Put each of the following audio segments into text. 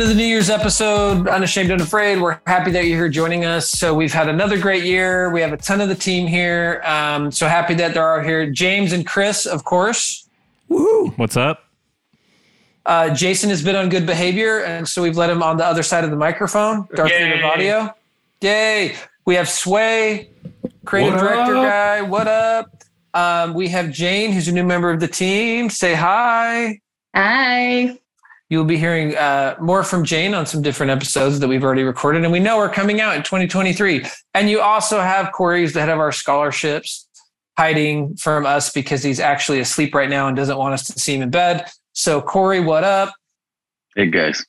Welcome to the New Year's episode, Unashamed and Afraid. We're happy that you're here joining us. So we've had another great year. We have a ton of the team here. Um, so happy that they're all here. James and Chris, of course. Woo! What's up? Uh, Jason has been on good behavior, and so we've let him on the other side of the microphone. Darth Vader of audio. Yay! We have Sway, creative what director up? guy. What up? Um, we have Jane, who's a new member of the team. Say hi. Hi. You'll be hearing uh, more from Jane on some different episodes that we've already recorded and we know are coming out in 2023. And you also have Corey, who's the head of our scholarships, hiding from us because he's actually asleep right now and doesn't want us to see him in bed. So, Corey, what up? Hey, guys.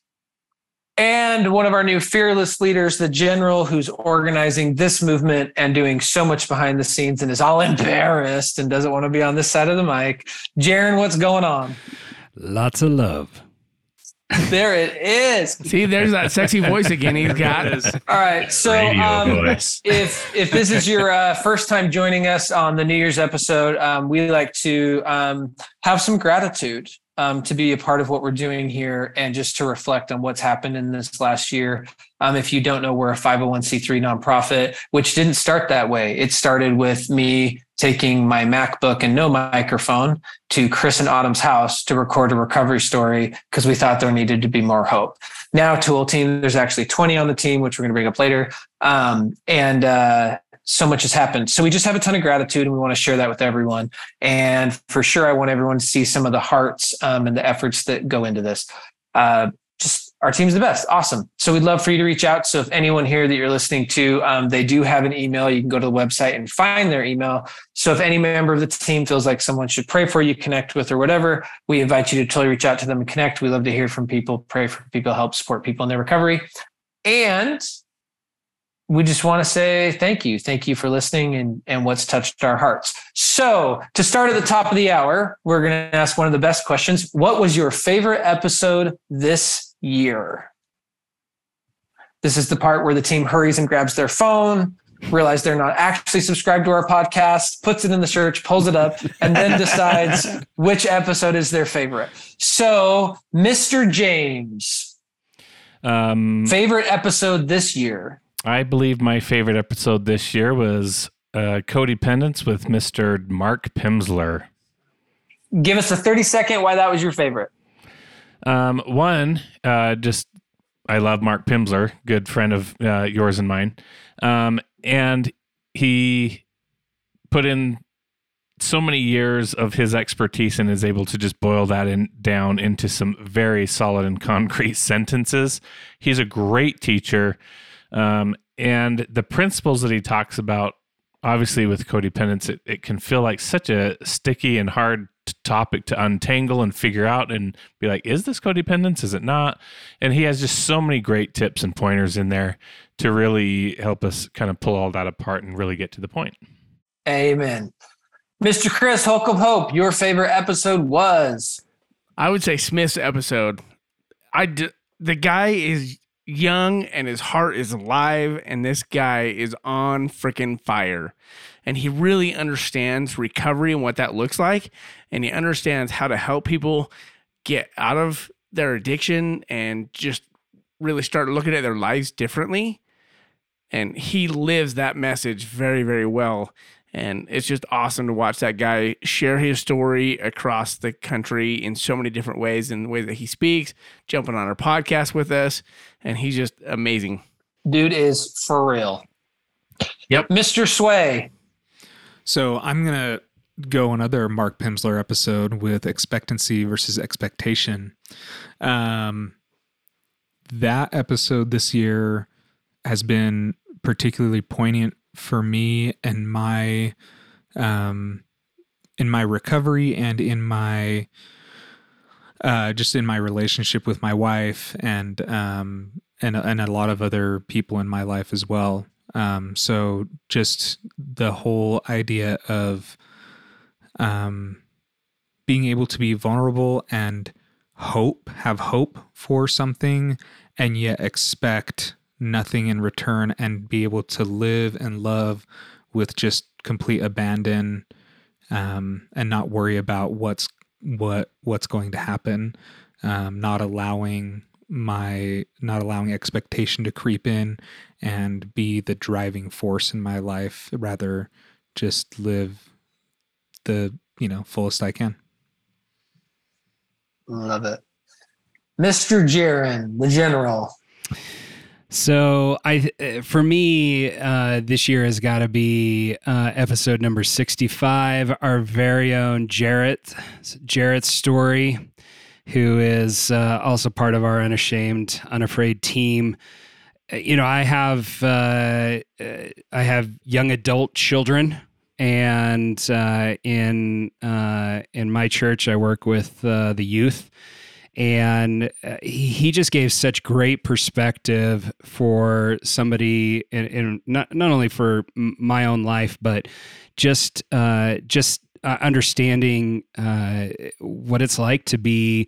And one of our new fearless leaders, the general who's organizing this movement and doing so much behind the scenes and is all embarrassed and doesn't want to be on this side of the mic. Jaron, what's going on? Lots of love. There it is. See, there's that sexy voice again. He's got it. All right. So, um, if if this is your uh, first time joining us on the New Year's episode, um, we like to um, have some gratitude um, to be a part of what we're doing here and just to reflect on what's happened in this last year. Um, if you don't know, we're a 501c3 nonprofit, which didn't start that way. It started with me taking my MacBook and no microphone to Chris and Autumn's house to record a recovery story because we thought there needed to be more hope. Now, Tool Team, there's actually 20 on the team, which we're going to bring up later. Um, and uh, so much has happened. So we just have a ton of gratitude and we want to share that with everyone. And for sure, I want everyone to see some of the hearts um, and the efforts that go into this. Uh, our team's the best. Awesome. So we'd love for you to reach out. So if anyone here that you're listening to, um, they do have an email, you can go to the website and find their email. So if any member of the team feels like someone should pray for you, connect with, or whatever, we invite you to totally reach out to them and connect. We love to hear from people, pray for people, help support people in their recovery. And we just want to say thank you. Thank you for listening and, and what's touched our hearts. So, to start at the top of the hour, we're going to ask one of the best questions. What was your favorite episode this year? This is the part where the team hurries and grabs their phone, realize they're not actually subscribed to our podcast, puts it in the search, pulls it up, and then decides which episode is their favorite. So, Mr. James, um, favorite episode this year? I believe my favorite episode this year was uh, Codependence with Mr. Mark Pimsleur. Give us a 30 second why that was your favorite. Um, one, uh, just I love Mark Pimsleur, good friend of uh, yours and mine. Um, and he put in so many years of his expertise and is able to just boil that in down into some very solid and concrete sentences. He's a great teacher. Um, and the principles that he talks about, obviously with codependence, it, it can feel like such a sticky and hard topic to untangle and figure out and be like, is this codependence? Is it not? And he has just so many great tips and pointers in there to really help us kind of pull all that apart and really get to the point. Amen. Mr. Chris Hulk of Hope, your favorite episode was? I would say Smith's episode. I d- the guy is young and his heart is alive and this guy is on freaking fire and he really understands recovery and what that looks like and he understands how to help people get out of their addiction and just really start looking at their lives differently and he lives that message very very well and it's just awesome to watch that guy share his story across the country in so many different ways in the way that he speaks, jumping on our podcast with us. And he's just amazing. Dude is for real. Yep. Mr. Sway. So I'm going to go another Mark Pimsleur episode with expectancy versus expectation. Um, that episode this year has been particularly poignant for me and my um in my recovery and in my uh just in my relationship with my wife and um and and a lot of other people in my life as well um so just the whole idea of um being able to be vulnerable and hope have hope for something and yet expect nothing in return and be able to live and love with just complete abandon um, and not worry about what's what what's going to happen um, not allowing my not allowing expectation to creep in and be the driving force in my life rather just live the you know fullest i can. Love it. Mr Jaron, the general. So I, for me, uh, this year has got to be uh, episode number sixty-five. Our very own Jarrett, Jarrett's story, who is uh, also part of our unashamed, unafraid team. Uh, you know, I have uh, uh, I have young adult children, and in in my church, I work with the youth and uh, he just gave such great perspective for somebody and, not not only for my own life but just uh, just uh, understanding uh, what it's like to be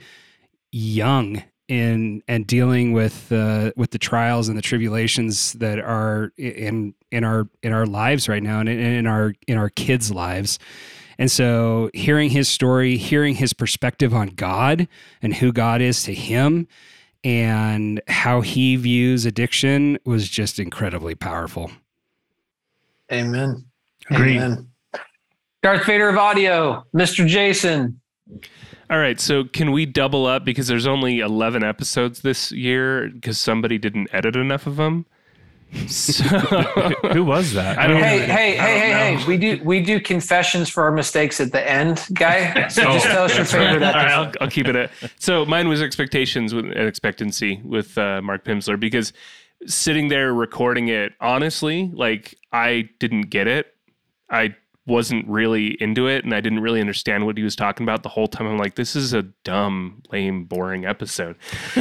young in and dealing with uh, with the trials and the tribulations that are in in our in our lives right now and in, in our in our kids' lives and so, hearing his story, hearing his perspective on God and who God is to him and how he views addiction was just incredibly powerful. Amen. Great. Amen. Darth Vader of audio, Mr. Jason. All right, so can we double up because there's only 11 episodes this year because somebody didn't edit enough of them? So, who was that? I don't hey, hey, hey, hey, hey! We do we do confessions for our mistakes at the end, guy. So just tell us your favorite. All right, I'll, I'll, keep it at. So mine was expectations with and expectancy with uh, Mark Pimsleur because sitting there recording it, honestly, like I didn't get it. I wasn't really into it and I didn't really understand what he was talking about the whole time. I'm like, this is a dumb, lame, boring episode.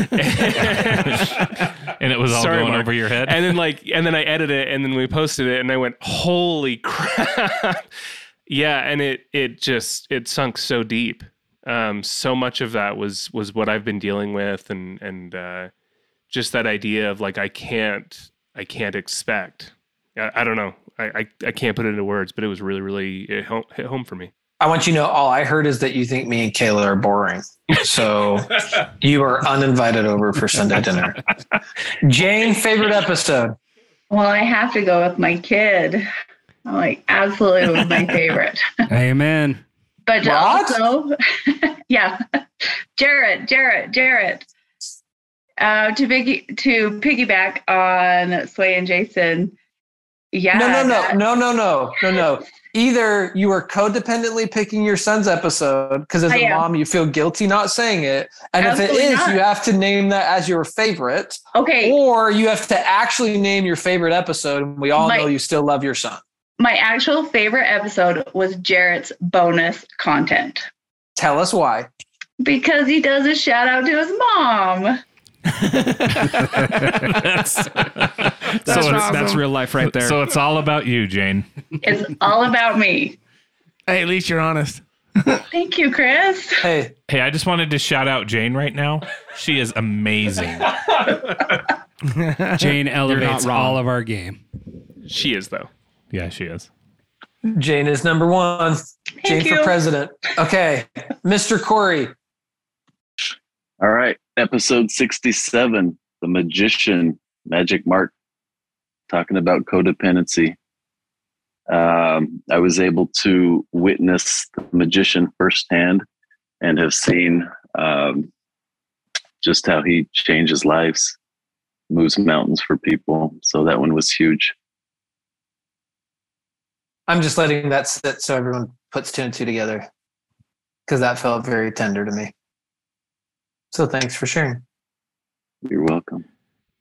and it was all Sorry, going Mark. over your head. And then like and then I edited it and then we posted it and I went, holy crap. yeah, and it it just it sunk so deep. Um, so much of that was was what I've been dealing with and and uh, just that idea of like I can't I can't expect. I, I don't know. I, I, I can't put it into words, but it was really, really it hit home for me. I want you to know all I heard is that you think me and Kayla are boring. So you are uninvited over for Sunday dinner. Jane, favorite episode? Well, I have to go with my kid. I'm like, absolutely was my favorite. Amen. but what? also, yeah, Jarrett, Jarrett, Jarrett. Uh, to piggy to piggyback on Sway and Jason, yeah. No, no, no, no, no, no, no, no. Either you are codependently picking your son's episode because as a mom you feel guilty not saying it, and Absolutely if it is, not. you have to name that as your favorite. Okay. Or you have to actually name your favorite episode. And we all my, know you still love your son. My actual favorite episode was Jarrett's bonus content. Tell us why. Because he does a shout out to his mom that's, that's, so awesome. that's real life right there. So it's all about you, Jane. It's all about me. Hey, at least you're honest. Thank you, Chris. Hey, hey, I just wanted to shout out Jane right now. She is amazing. Jane elevates all of our game. She is though. Yeah, she is. Jane is number one. Thank Jane you. for president. Okay, Mr. Corey. All right episode 67 The Magician, Magic Mark, talking about codependency. Um, I was able to witness the magician firsthand and have seen um, just how he changes lives, moves mountains for people. So that one was huge. I'm just letting that sit so everyone puts two and two together because that felt very tender to me. So thanks for sharing. You're welcome.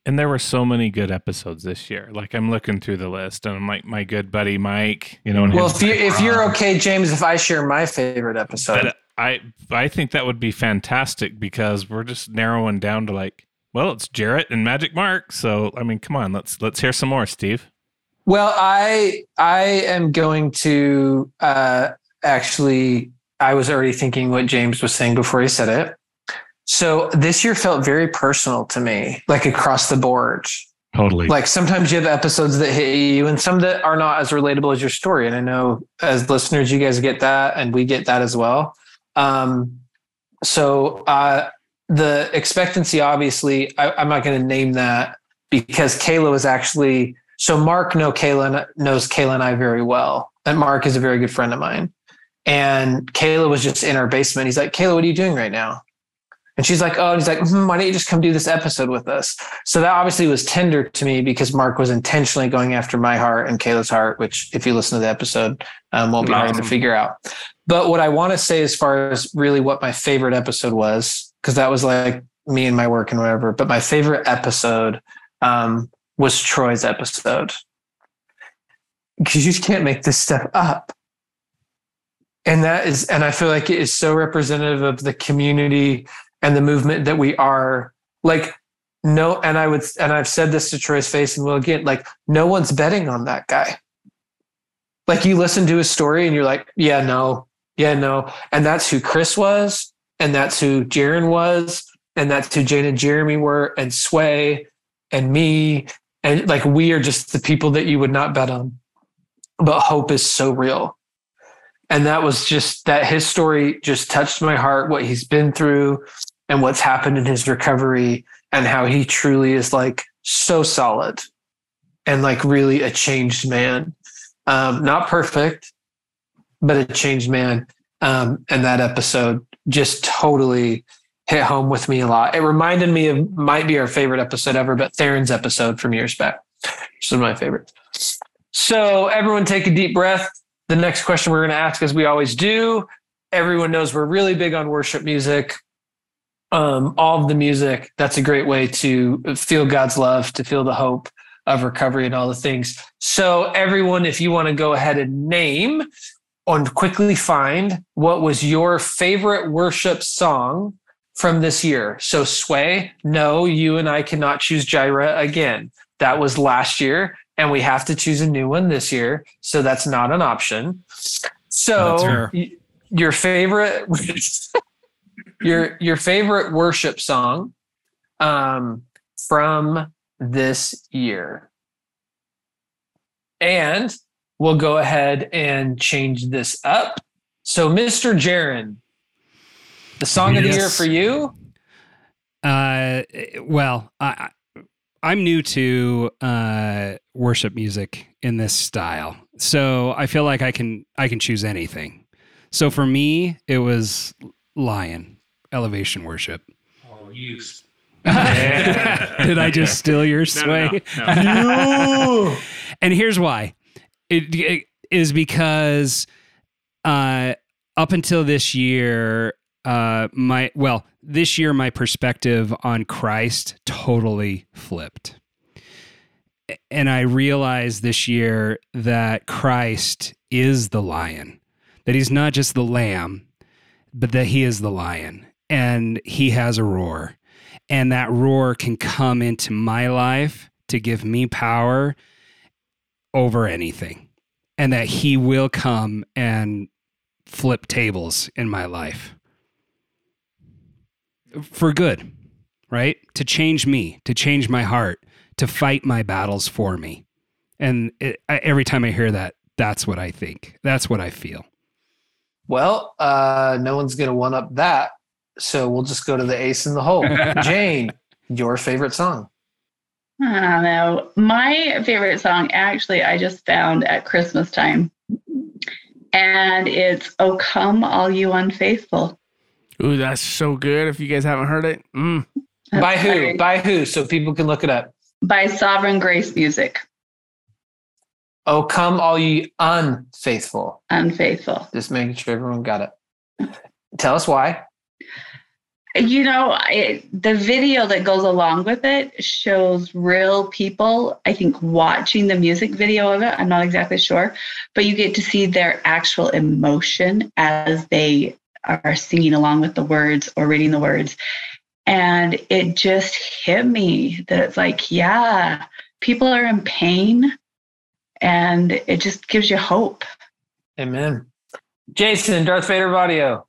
And there were so many good episodes this year. Like I'm looking through the list, and I'm like my good buddy Mike. You know. Well, if you if you're okay, James, if I share my favorite episode, but I I think that would be fantastic because we're just narrowing down to like, well, it's Jarrett and Magic Mark. So I mean, come on, let's let's hear some more, Steve. Well, I I am going to uh, actually. I was already thinking what James was saying before he said it. So this year felt very personal to me, like across the board. Totally. Like sometimes you have episodes that hit you and some that are not as relatable as your story. And I know as listeners, you guys get that and we get that as well. Um, so uh, the expectancy, obviously, I, I'm not going to name that because Kayla was actually so Mark know Kayla knows Kayla and I very well, and Mark is a very good friend of mine. And Kayla was just in our basement. He's like, Kayla, what are you doing right now? And she's like, oh, and he's like, hmm, why don't you just come do this episode with us? So that obviously was tender to me because Mark was intentionally going after my heart and Kayla's heart, which if you listen to the episode, um, won't be awesome. hard to figure out. But what I want to say as far as really what my favorite episode was, because that was like me and my work and whatever, but my favorite episode um, was Troy's episode. Because you just can't make this stuff up and that is and i feel like it is so representative of the community and the movement that we are like no and i would and i've said this to troy's face and will again like no one's betting on that guy. Like you listen to his story and you're like yeah no yeah no. And that's who chris was and that's who Jaron was and that's who jane and jeremy were and sway and me and like we are just the people that you would not bet on. But hope is so real. And that was just that his story just touched my heart what he's been through and what's happened in his recovery and how he truly is like so solid and like really a changed man. Um, not perfect, but a changed man. Um, and that episode just totally hit home with me a lot. It reminded me of might be our favorite episode ever, but Theron's episode from years back. Which is my favorite. So everyone take a deep breath. The next question we're going to ask, as we always do, everyone knows we're really big on worship music um, all of the music. That's a great way to feel God's love, to feel the hope of recovery and all the things. So, everyone, if you want to go ahead and name and quickly find what was your favorite worship song from this year. So, Sway, no, you and I cannot choose Jireh again. That was last year, and we have to choose a new one this year. So, that's not an option. So, your favorite. your your favorite worship song um, from this year. And we'll go ahead and change this up. So, Mr. Jaron, the song yes. of the year for you? Uh, well, I, I'm new to uh, worship music in this style, so I feel like I can I can choose anything. So for me, it was Lion elevation worship. Oh, you. Did I just steal your sway? No, no, no. and here's why. It, it is because uh, up until this year, uh, my well, this year my perspective on Christ totally flipped. And I realized this year that Christ is the lion, that he's not just the lamb, but that he is the lion and he has a roar. And that roar can come into my life to give me power over anything. And that he will come and flip tables in my life for good, right? To change me, to change my heart, to fight my battles for me. And it, I, every time I hear that, that's what I think. That's what I feel. Well, uh, no one's going to one up that so we'll just go to the ace in the hole. Jane, your favorite song? I don't know. My favorite song, actually, I just found at Christmas time. And it's Oh Come All You Unfaithful. Ooh, that's so good. If you guys haven't heard it. Mm. By who? By who? So people can look it up. By Sovereign Grace Music. Oh, come all you unfaithful. Unfaithful. Just making sure everyone got it. Tell us why you know it, the video that goes along with it shows real people i think watching the music video of it. I'm not exactly sure but you get to see their actual emotion as they are singing along with the words or reading the words. And it just hit me that it's like yeah people are in pain and it just gives you hope. Amen. Jason darth vader of audio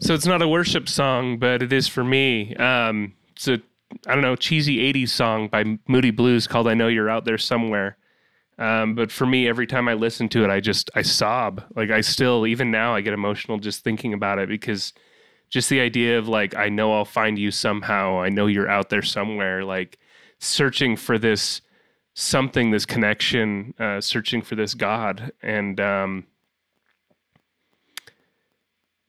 so it's not a worship song, but it is for me. Um, it's a I don't know cheesy '80s song by Moody Blues called "I Know You're Out There Somewhere." Um, but for me, every time I listen to it, I just I sob. Like I still, even now, I get emotional just thinking about it because just the idea of like I know I'll find you somehow. I know you're out there somewhere. Like searching for this something, this connection, uh, searching for this God, and um,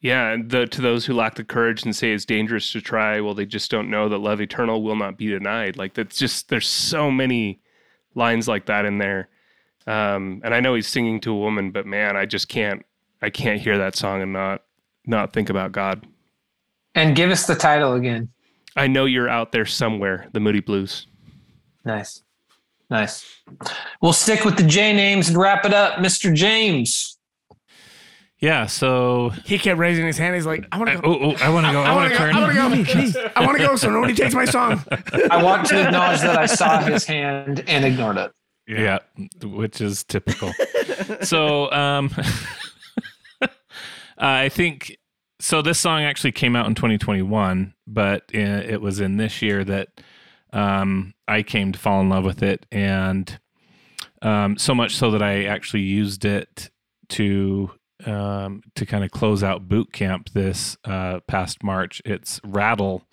yeah, the, to those who lack the courage and say it's dangerous to try, well, they just don't know that love eternal will not be denied. Like that's just there's so many lines like that in there. Um, and I know he's singing to a woman, but man, I just can't I can't hear that song and not not think about God. And give us the title again. I know you're out there somewhere, the Moody Blues. Nice. Nice. We'll stick with the J names and wrap it up. Mr. James. Yeah, so He kept raising his hand. He's like, I want to go. oh, oh I want to go. I, I want want to to go. turn. I want to go. I want to go. So nobody takes my song. I want to acknowledge that I saw his hand and ignored it. Yeah, which is typical. so, um, I think so. This song actually came out in 2021, but it was in this year that um, I came to fall in love with it, and um, so much so that I actually used it to um, to kind of close out boot camp this uh, past March. It's "Rattle"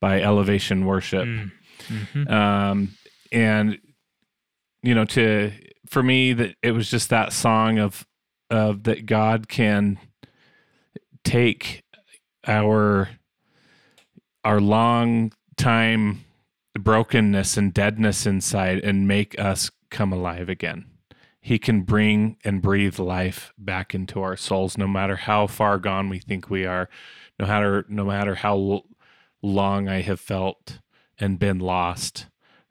by Elevation Worship Mm. Mhm. um, and you know to for me that it was just that song of of that god can take our our long time brokenness and deadness inside and make us come alive again he can bring and breathe life back into our souls no matter how far gone we think we are no matter no matter how long i have felt and been lost,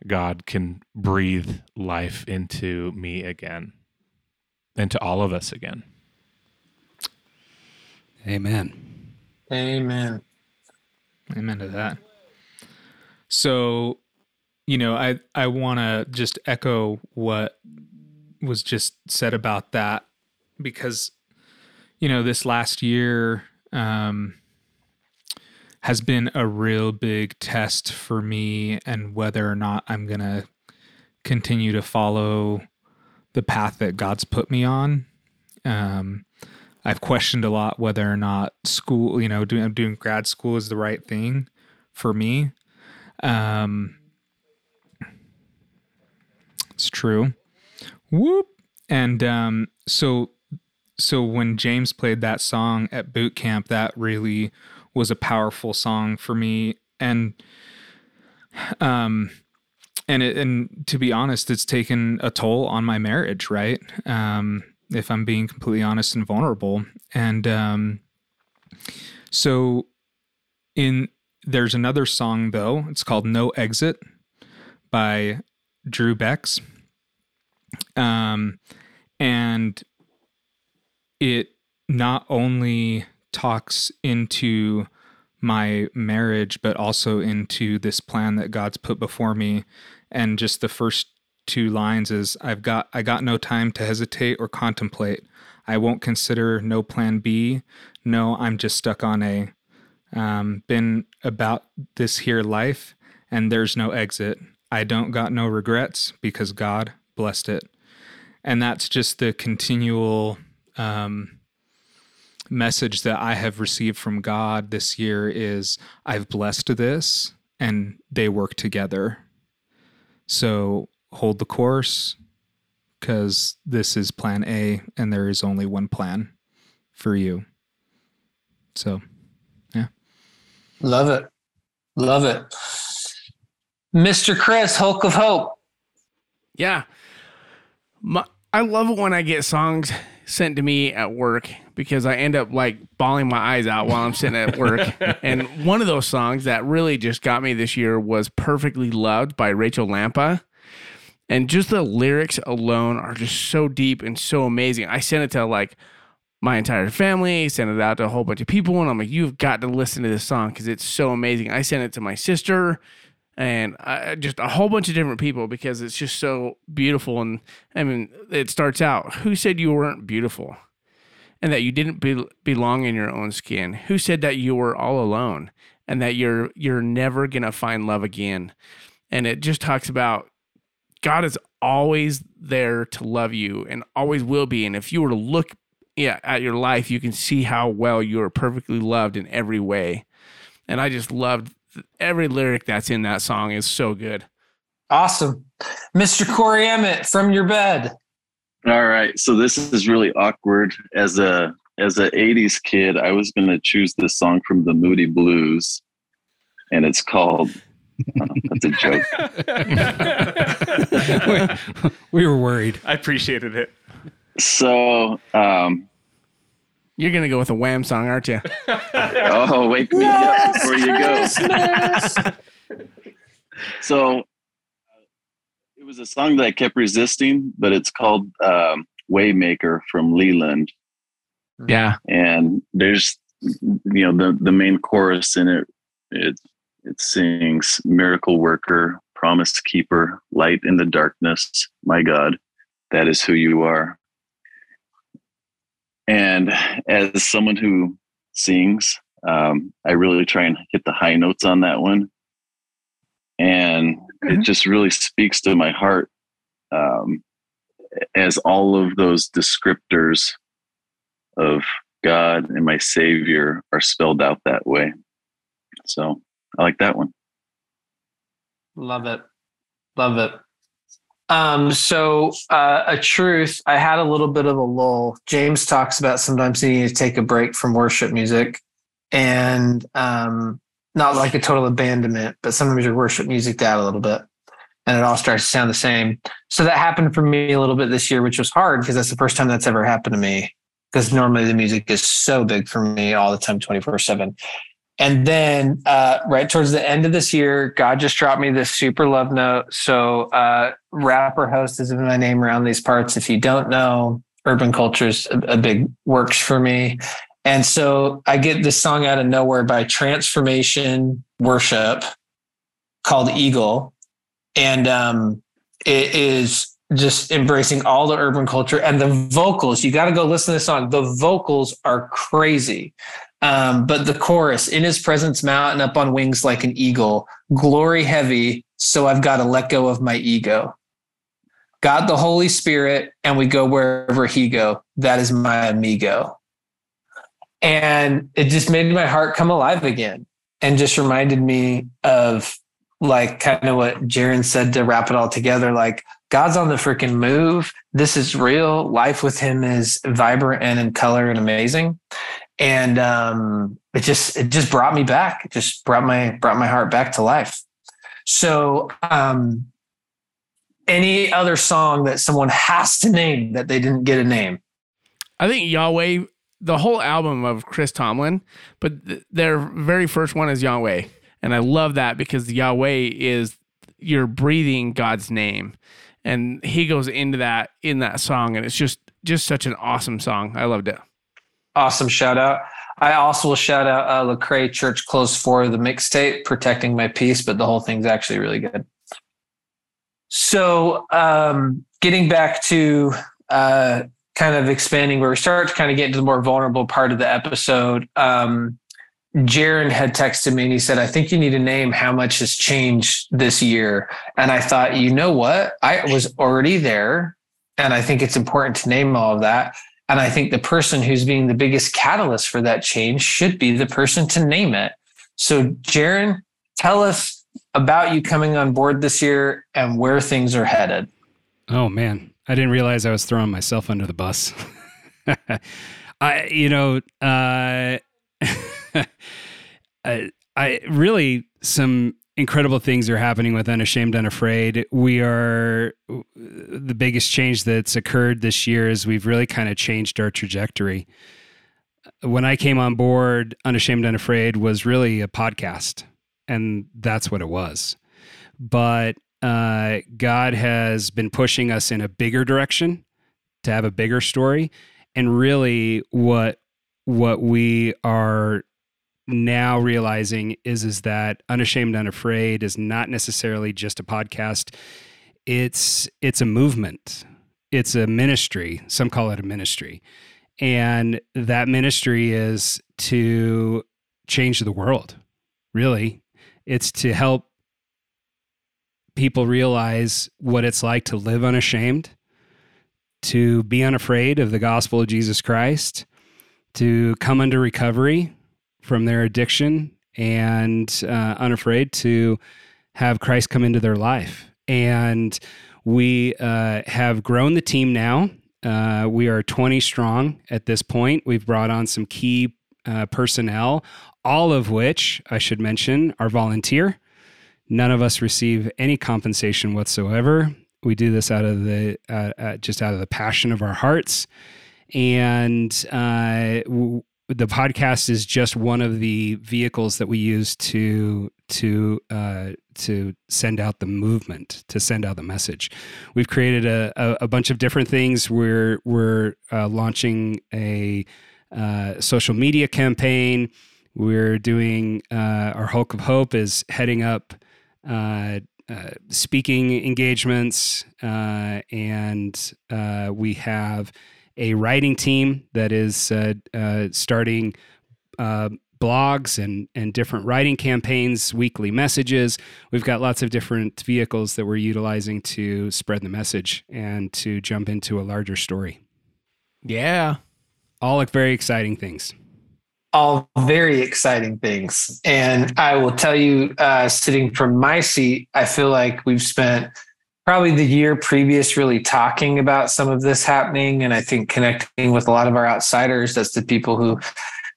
God can breathe life into me again, into all of us again. Amen. Amen. Amen to that. So, you know, I I want to just echo what was just said about that because you know, this last year um has been a real big test for me and whether or not I'm to continue to follow the path that God's put me on. Um I've questioned a lot whether or not school, you know, doing doing grad school is the right thing for me. Um, it's true. Whoop. And um, so, so when James played that song at boot camp, that really was a powerful song for me. And um, and it, and to be honest, it's taken a toll on my marriage, right? Um, if I'm being completely honest and vulnerable. And um, so in there's another song though. It's called No Exit by Drew Becks. Um, and it not only talks into my marriage, but also into this plan that God's put before me. And just the first two lines is I've got I got no time to hesitate or contemplate. I won't consider no plan B. No, I'm just stuck on A. Um, been about this here life, and there's no exit. I don't got no regrets because God blessed it. And that's just the continual um, message that I have received from God this year is I've blessed this and they work together. So hold the course because this is plan A and there is only one plan for you. So, yeah. Love it. Love it. Mr. Chris, Hulk of Hope. Yeah. My, I love it when I get songs sent to me at work because I end up like bawling my eyes out while I'm sitting at work. and one of those songs that really just got me this year was Perfectly Loved by Rachael Lampa. And just the lyrics alone are just so deep and so amazing. I sent it to like my entire family, sent it out to a whole bunch of people, and I'm like, you've got to listen to this song because it's so amazing. I sent it to my sister and I, just a whole bunch of different people because it's just so beautiful. And I mean, it starts out, who said you weren't beautiful and that you didn't be, belong in your own skin? Who said that you were all alone and that you're you're never gonna find love again? And it just talks about God is always there to love you and always will be. And if you were to look yeah, at your life, you can see how well you are perfectly loved in every way. And I just loved every lyric that's in that song is so good. Awesome. Mr. Corey Emmett from your bed. All right. So this is really awkward. As a as a 80s kid, I was gonna choose this song from the Moody Blues, and it's called oh, that's a joke. we were worried. I appreciated it. So um you're gonna go with a Wham song, aren't you? oh, wake me up before you go. so it was a song that I kept resisting, but it's called um, "Waymaker" from Leeland. Yeah, and there's you know the the main chorus in it. It it sings "Miracle Worker, Promise Keeper, Light in the Darkness." My God, that is who you are. And as someone who sings, um, I really try and hit the high notes on that one. And mm-hmm. it just really speaks to my heart um, as all of those descriptors of God and my Savior are spelled out that way. So I like that one. Love it. Love it. Um, so uh, a truth, I had a little bit of a lull. James talks about sometimes needing to take a break from worship music and um, not like a total abandonment, but sometimes your worship music out a little bit and it all starts to sound the same. So that happened for me a little bit this year, which was hard because that's the first time that's ever happened to me. Because normally the music is so big for me all the time, 24 7. And then uh, right towards the end of this year, God just dropped me this super love note. So uh, rapper host is my name around these parts. If you don't know, urban culture is a, a big works for me. And so I get this song out of nowhere by Transformation Worship called Eagle. And um, it is just embracing all the urban culture and the vocals. You got to go listen to this song. The vocals are crazy. Um, but the chorus, in his presence, mountain up on wings like an eagle, glory heavy. So I've got to let go of my ego. God, the Holy Spirit, and we go wherever he go. That is my amigo. And it just made my heart come alive again and just reminded me of like kind of what Jaron said to wrap it all together. Like God's on the freaking move. This is real. Life with him is vibrant and in color and amazing and um, it just it just brought me back. It just brought my brought my heart back to life. So, um, any other song that someone has to name that they didn't get a name? I think Yahweh, the whole album of Chris Tomlin, but th- their very first one is Yahweh, and I love that because Yahweh is you're breathing God's name, and he goes into that in that song, and it's just just such an awesome song. I loved it. Awesome shout out. I also will shout out uh, Lecrae Church Clothes for the mixtape, Protecting My Peace, but the whole thing's actually really good. So, um, getting back to uh, kind of expanding where we start to kind of get into the more vulnerable part of the episode. Um, Jaron had texted me and he said, I think you need to name how much has changed this year. And I thought, you know what? I was already there. And I think it's important to name all of that. And I think the person who's being the biggest catalyst for that change should be the person to name it. So, Jaron, tell us about you coming on board this year and where things are headed. Oh, man. I didn't realize I was throwing myself under the bus. I, you know, uh, I, I really some incredible things are happening with Unashamed Unafraid. We are the biggest change that's occurred this year is we've really kind of changed our trajectory. When I came on board, Unashamed Unafraid was really a podcast, and that's what it was. But uh, God has been pushing us in a bigger direction to have a bigger story, and really what what we are now realizing is is that unashamed unafraid is not necessarily just a podcast. It's it's a movement. It's a ministry. Some call it a ministry. And that ministry is to change the world really. It's to help people realize what it's like to live unashamed to be unafraid of the gospel of Jesus Christ, to come under recovery from their addiction, and uh, unafraid to have Christ come into their life. And we uh, have grown the team now. Uh, we are 20 strong at this point. We've brought on some key uh, personnel, all of which I should mention are volunteer. None of us receive any compensation whatsoever. We do this out of the uh, uh, just out of the passion of our hearts, and uh, the podcast is just one of the vehicles that we use to to uh, to send out the movement, to send out the message. We've created a, a, a bunch of different things. We're we're uh, launching a uh, social media campaign. We're doing our Hulk of Hope is heading up uh, uh, speaking engagements, uh, and uh, we have a writing team that is uh, starting blogs and and different writing campaigns, weekly messages. We've got lots of different vehicles that we're utilizing to spread the message and to jump into a larger story. Yeah, all like very exciting things all very exciting things. And I will tell you, uh, sitting from my seat, I feel like we've spent probably the year previous really talking about some of this happening. And I think connecting with a lot of our outsiders, that's the people who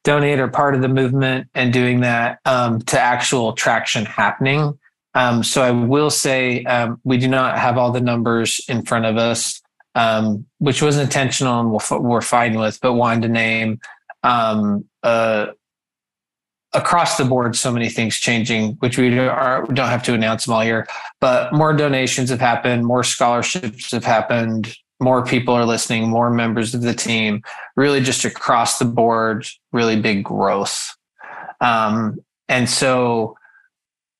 donate or part of the movement and doing that um, to actual traction happening. Um, so I will say um, we do not have all the numbers in front of us, um, which was intentional and we we are fine with, but wanted to name uh, across the board, so many things changing, which we are, don't have to announce them all here. But more donations have happened, more scholarships have happened, more people are listening, more members of the team. Really, just across the board, really big growth. Um, and so,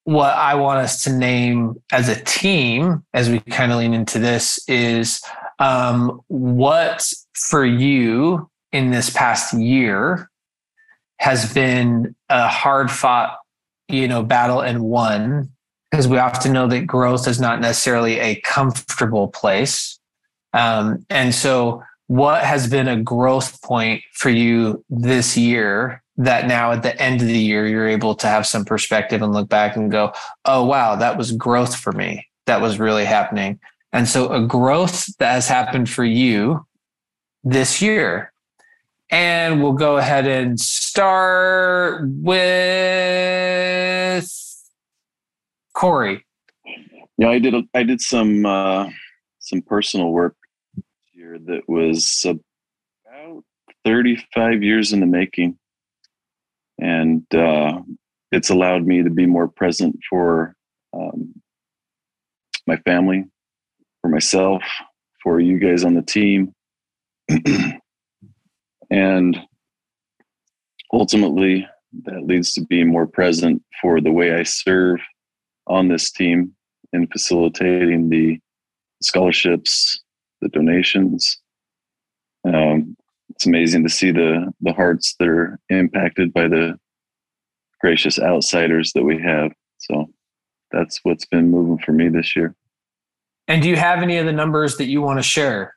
what I want us to name as a team, as we kind of lean into this, is um, what for you in this past year has been a hard fought, you know, battle and won because we often know that growth is not necessarily a comfortable place. Um, and so, what has been a growth point for you this year that now at the end of the year, you're able to have some perspective and look back and go, oh, wow, that was growth for me. That was really happening. And so, a growth that has happened for you this year and we'll go ahead and start with Corey. Yeah, I did. I did some uh, some personal work here that was about 35 years in the making, and uh, it's allowed me to be more present for um, my family, for myself, for you guys on the team. And ultimately, that leads to being more present for the way I serve on this team in facilitating the scholarships, the donations. Um, it's amazing to see the the hearts that are impacted by the gracious outsiders that we have. So that's what's been moving for me this year. And do you have any of the numbers that you want to share?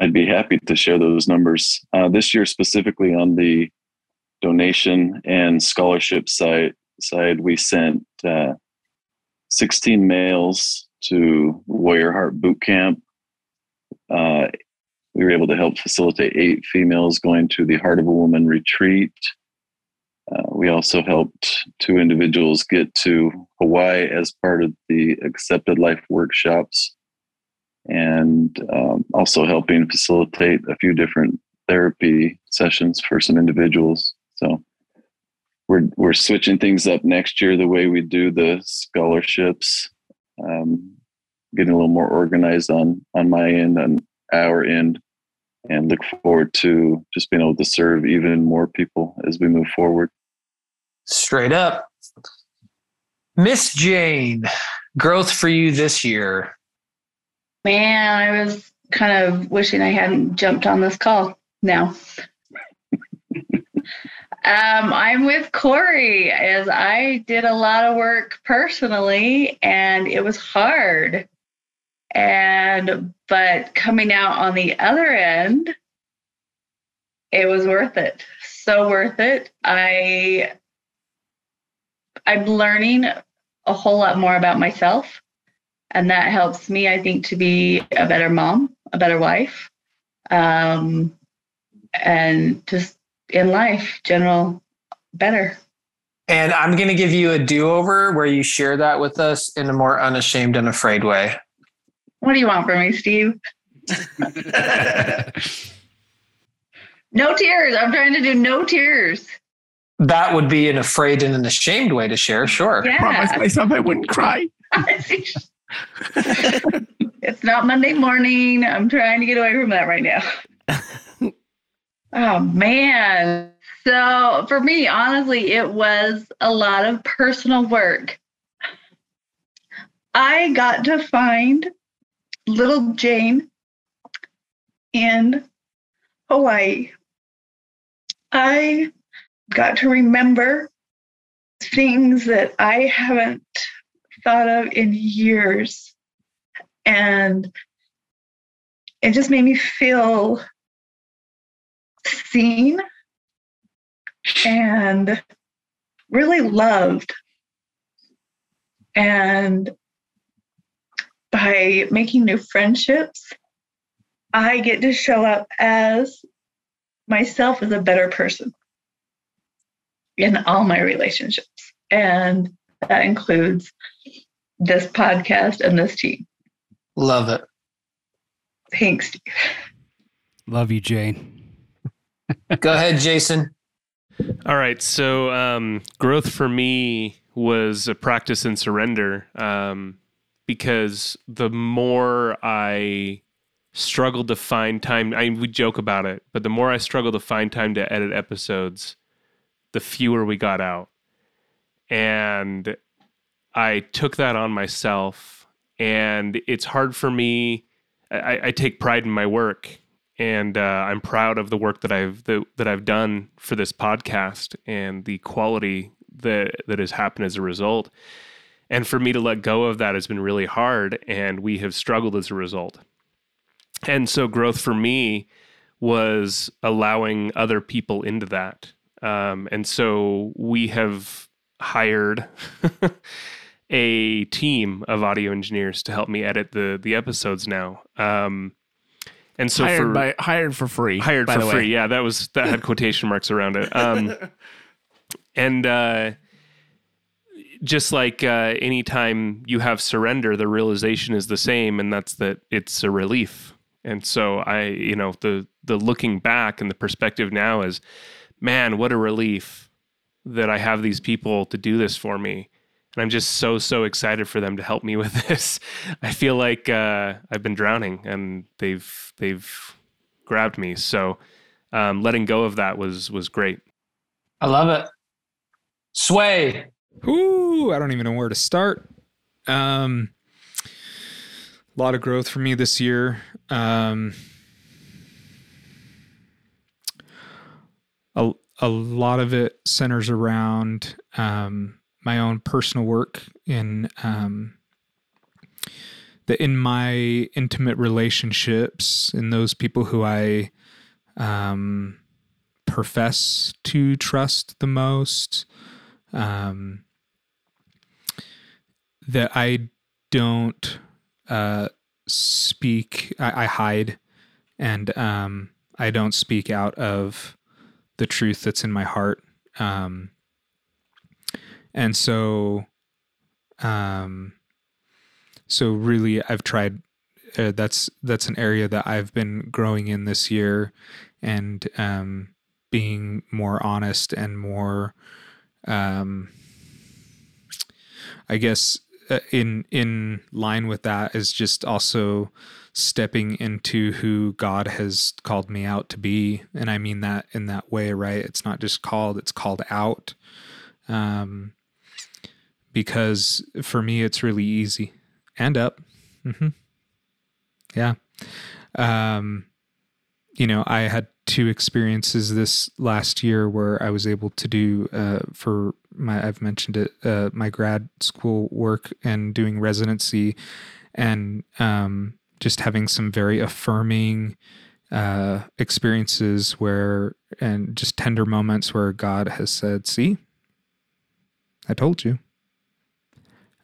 I'd be happy to share those numbers. Uh, this year, specifically on the donation and scholarship side, side we sent uh, 16 males to Warrior Heart Boot Camp. Uh, we were able to help facilitate eight females going to the Heart of a Woman retreat. Uh, we also helped two individuals get to Hawaii as part of the Accepted Life workshops and um, also helping facilitate a few different therapy sessions for some individuals. So we're we're switching things up next year the way we do the scholarships, um, getting a little more organized on on my end and our end, and look forward to just being able to serve even more people as we move forward. Straight up, Miss Jane, growth for you this year. Man, I was kind of wishing I hadn't jumped on this call now. um, I'm with Corey as I did a lot of work personally and it was hard. And, but coming out on the other end, it was worth it. So worth it. I, I'm learning a whole lot more about myself. And that helps me, I think, to be a better mom, a better wife, um, and just in life, general better. And I'm going to give you a do over where you share that with us in a more unashamed and afraid way. What do you want from me, Steve? no tears. I'm trying to do no tears. That would be an afraid and an ashamed way to share. Sure. Yeah. Promise myself I wouldn't cry. it's not Monday morning. I'm trying to get away from that right now. oh, man. So for me, honestly, it was a lot of personal work. I got to find little Jane in Hawaii. I got to remember things that I haven't thought of in years. And it just made me feel seen and really loved. And by making new friendships, I get to show up as myself as a better person in all my relationships. And that includes this podcast and this team. Love it. Thanks, Steve. Love you, Jane. Go ahead, Jason. All right. So, um, growth for me was a practice in surrender um, because the more I struggled to find time, I mean, we joke about it, but the more I struggled to find time to edit episodes, the fewer we got out. And I took that on myself. And it's hard for me. I, I take pride in my work and uh, I'm proud of the work that I've that I've done for this podcast and the quality that that has happened as a result. And for me to let go of that has been really hard, and we have struggled as a result. And so, growth for me was allowing other people into that. Um, and so, we have hired a team of audio engineers to help me edit the the episodes now. Um, and so hired for by, hired for free, hired for free, yeah, that was that had quotation marks around it. Um, and uh, just like uh, anytime you have surrender, the realization is the same, and that's that it's a relief. And so I, you know, the the looking back and the perspective now is, man, what a relief that I have these people to do this for me and I'm just so so excited for them to help me with this. I feel like uh, I've been drowning, and they've they've grabbed me. So um, letting go of that was was great. I love it. Sway. Ooh, I don't even know where to start. Um, a lot of growth for me this year. Um, a, a lot of it centers around um, my own personal work in um, the in my intimate relationships in those people who I um, profess to trust the most. Um, that I don't uh, speak, I, I, hide, and um, I don't speak out of the truth that's in my heart. Um, and so um so really i've tried uh, that's that's an area that i've been growing in this year and um being more honest and more um i guess uh, in in line with that is just also stepping into who God has called me out to be and I mean that in that way right it's not just called it's called out um because for me it's really easy and up. Mm-hmm. Yeah. Um, you know, I had two experiences this last year where I was able to do uh, for my I've mentioned it uh, my grad school work and doing residency, and um, just having some very affirming uh, experiences where and just tender moments where God has said, "See, I told you."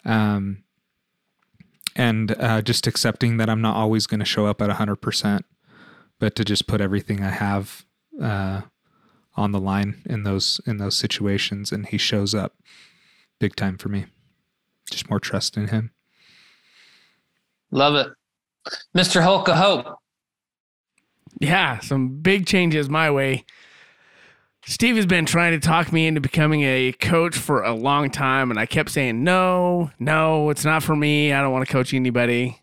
Um, and uh, just accepting that I'm not always going to show up at hundred percent, but to just put everything I have uh, on the line in those in those situations, and He shows up big time for me. Just more trust in Him. Love it, Mr. Hulk of Hope. Yeah, some big changes my way. Steve has been trying to talk me into becoming a coach for a long time, and I kept saying, no, no, it's not for me. I don't want to coach anybody.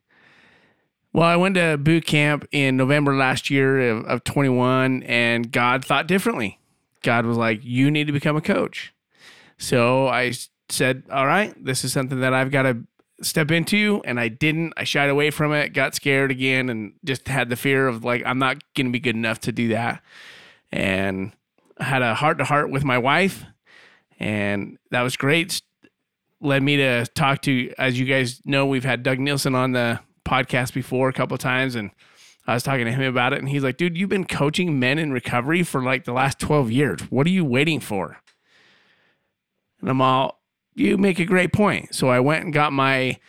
Well, I went to boot camp in November last year of, of 21, and God thought differently. God was like, you need to become a coach. So I said, all right, this is something that I've got to step into and I didn't. I shied away from it, got scared again and just had the fear of like I'm not going to be good enough to do that. And I had a heart to heart with my wife and that was great. Led me to talk to as you guys know we've had Doug Nielsen on the podcast before a couple of times and I was talking to him about it and he's like, "Dude, you've been coaching men in recovery for like the last 12 years. What are you waiting for?" And I'm all, you make a great point. So I went and got my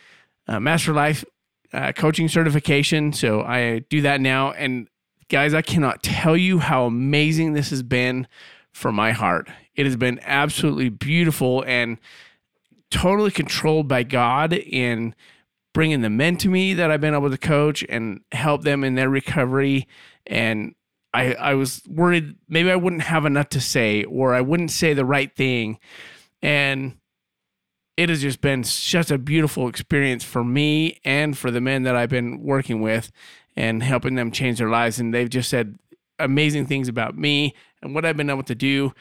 uh, Master Life uh, coaching certification. So I do that now. And guys, I cannot tell you how amazing this has been for my heart. It has been absolutely beautiful and totally controlled by God in bringing the men to me that I've been able to coach and help them in their recovery. And I, I was worried maybe I wouldn't have enough to say or I wouldn't say the right thing. And it has just been such a beautiful experience for me and for the men that I've been working with and helping them change their lives. And they've just said amazing things about me and what I've been able to do.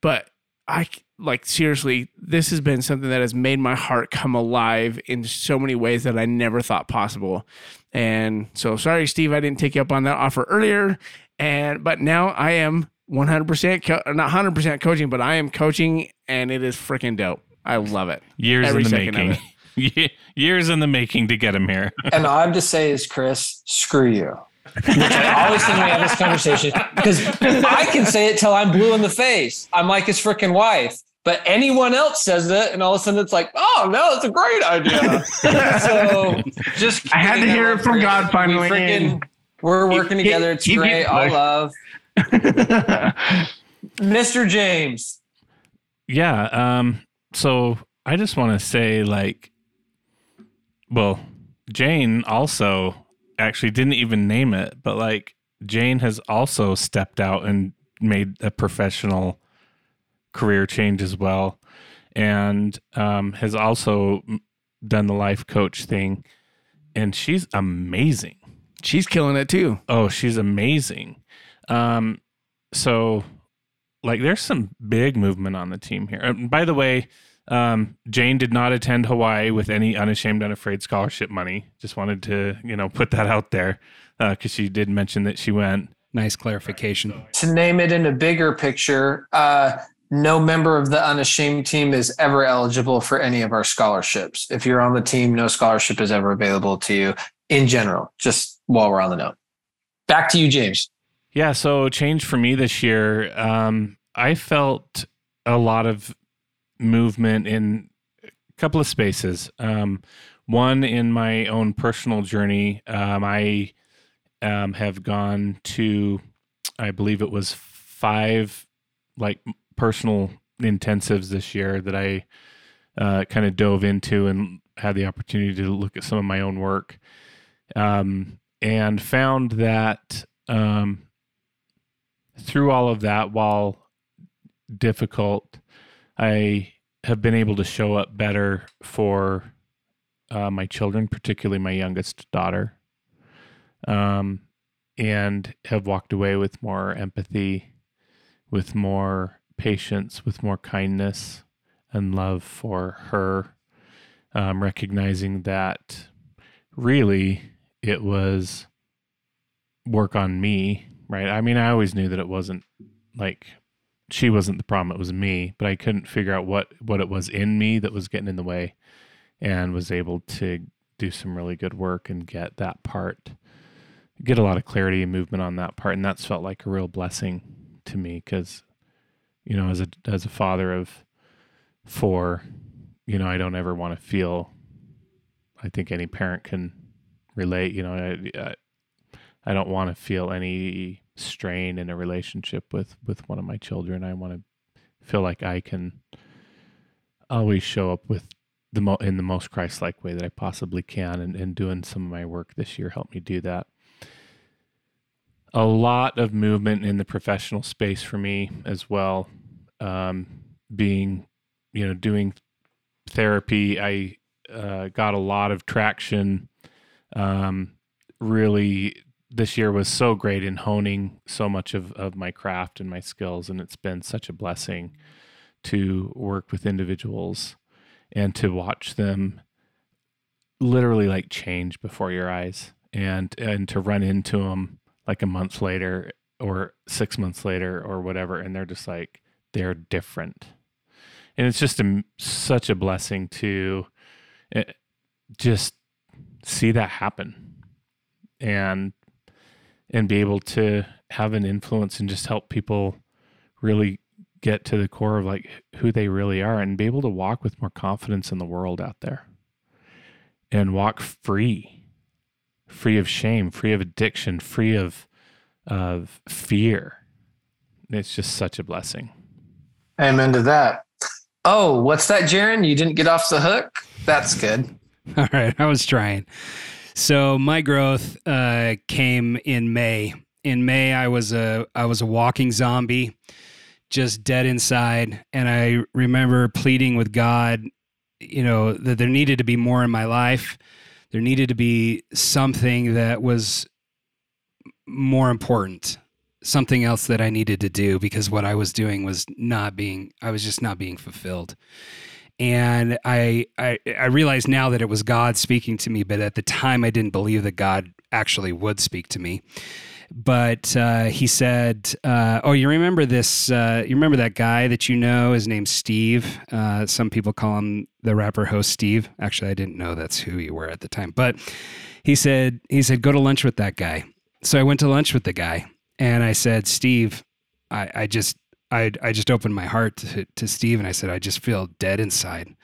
But I like seriously, this has been something that has made my heart come alive in so many ways that I never thought possible. And so sorry, Steve, I didn't take you up on that offer earlier. And but now I am 100% co- not 100% coaching, but I am coaching and it is freaking dope. I love it. Years Every in the making. Years in the making to get him here. and all I have to say is, Chris, screw you. Which I always think we have this conversation because I can say it till I'm blue in the face. I'm like his freaking wife. But anyone else says it, and all of a sudden it's like, oh no, it's a great idea. so just I had to hear it from God finally. We freaking, we're working together. It's great. All love. Mr. James. Yeah. Um, so I just want to say, like, well, Jane also actually didn't even name it, but like, Jane has also stepped out and made a professional career change as well, and um, has also done the life coach thing, and she's amazing. She's killing it too. Oh, she's amazing. Um, so like there's some big movement on the team here. And by the way, um, Jane did not attend Hawaii with any unashamed, unafraid scholarship money. Just wanted to, you know, put that out there because uh, she did mention that she went. Nice clarification. To name it in a bigger picture, uh, no member of the unashamed team is ever eligible for any of our scholarships. If you're on the team, no scholarship is ever available to you in general, just while we're on the note. Back to you, James. Yeah, so change for me this year. Um, I felt a lot of movement in a couple of spaces. Um, one in my own personal journey, um, I um, have gone to, I believe it was five like personal intensives this year that I uh, kind of dove into and had the opportunity to look at some of my own work, um, and found that um, through all of that, while difficult, I have been able to show up better for uh, my children, particularly my youngest daughter, um, and have walked away with more empathy, with more patience, with more kindness and love for her, um, recognizing that really it was work on me right? I mean, I always knew that it wasn't like she wasn't the problem; it was me. But I couldn't figure out what what it was in me that was getting in the way, and was able to do some really good work and get that part, get a lot of clarity and movement on that part, and that's felt like a real blessing to me because, you know, as a as a father of four, you know, I don't ever want to feel. I think any parent can relate. You know, I, I, I don't want to feel any strain in a relationship with with one of my children. I want to feel like I can always show up with the mo- in the most Christ-like way that I possibly can, and, and doing some of my work this year helped me do that. A lot of movement in the professional space for me as well. Um, being, you know, doing therapy, I uh, got a lot of traction. Um, really, this year was so great in honing so much of, of my craft and my skills, and it's been such a blessing to work with individuals and to watch them literally like change before your eyes and and to run into them like a month later or 6 months later or whatever and they're just like they're different. And it's just a, such a blessing to uh, just see that happen. And and be able to have an influence and just help people really get to the core of like who they really are and be able to walk with more confidence in the world out there. And walk free free of shame free of addiction free of of fear. It's just such a blessing. Amen to that. Oh what's that jaron you didn't get off the hook? That's good. All right i was trying so my growth uh, came in may in may i was a i was a walking zombie just dead inside. And I remember pleading with God, you know, that there needed to be more in my life. There needed to be something that was more important, something else that I needed to do because what I was doing was not being, I was just not being fulfilled. And I, I, I realize now that it was God speaking to me, but at the time I didn't believe that God actually would speak to me but uh, he said, uh, "Oh, you remember this? Uh, you remember that guy that you know? His name's Steve. Uh, some people call him the rapper host Steve. Actually, I didn't know that's who you were at the time. But he said, he said, go to lunch with that guy. So I went to lunch with the guy, and I said, Steve, I, I just, I, I just opened my heart to, to Steve, and I said, I just feel dead inside,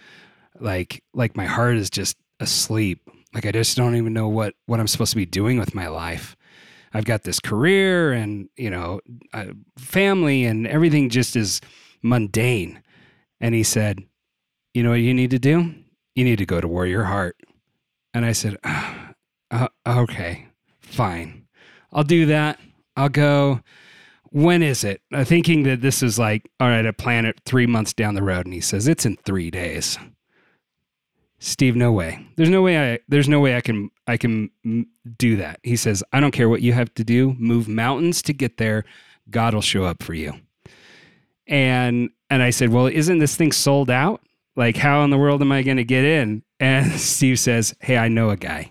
like, like my heart is just asleep. Like I just don't even know what what I'm supposed to be doing with my life." I've got this career and, you know, family and everything just is mundane. And he said, You know what you need to do? You need to go to Warrior Heart. And I said, uh, Okay, fine. I'll do that. I'll go. When is it? Thinking that this is like, all right, I plan it three months down the road. And he says, It's in three days. Steve, no way. There's no way I there's no way I can I can do that. He says, I don't care what you have to do, move mountains to get there. God will show up for you. And and I said, "Well, isn't this thing sold out? Like how in the world am I going to get in?" And Steve says, "Hey, I know a guy."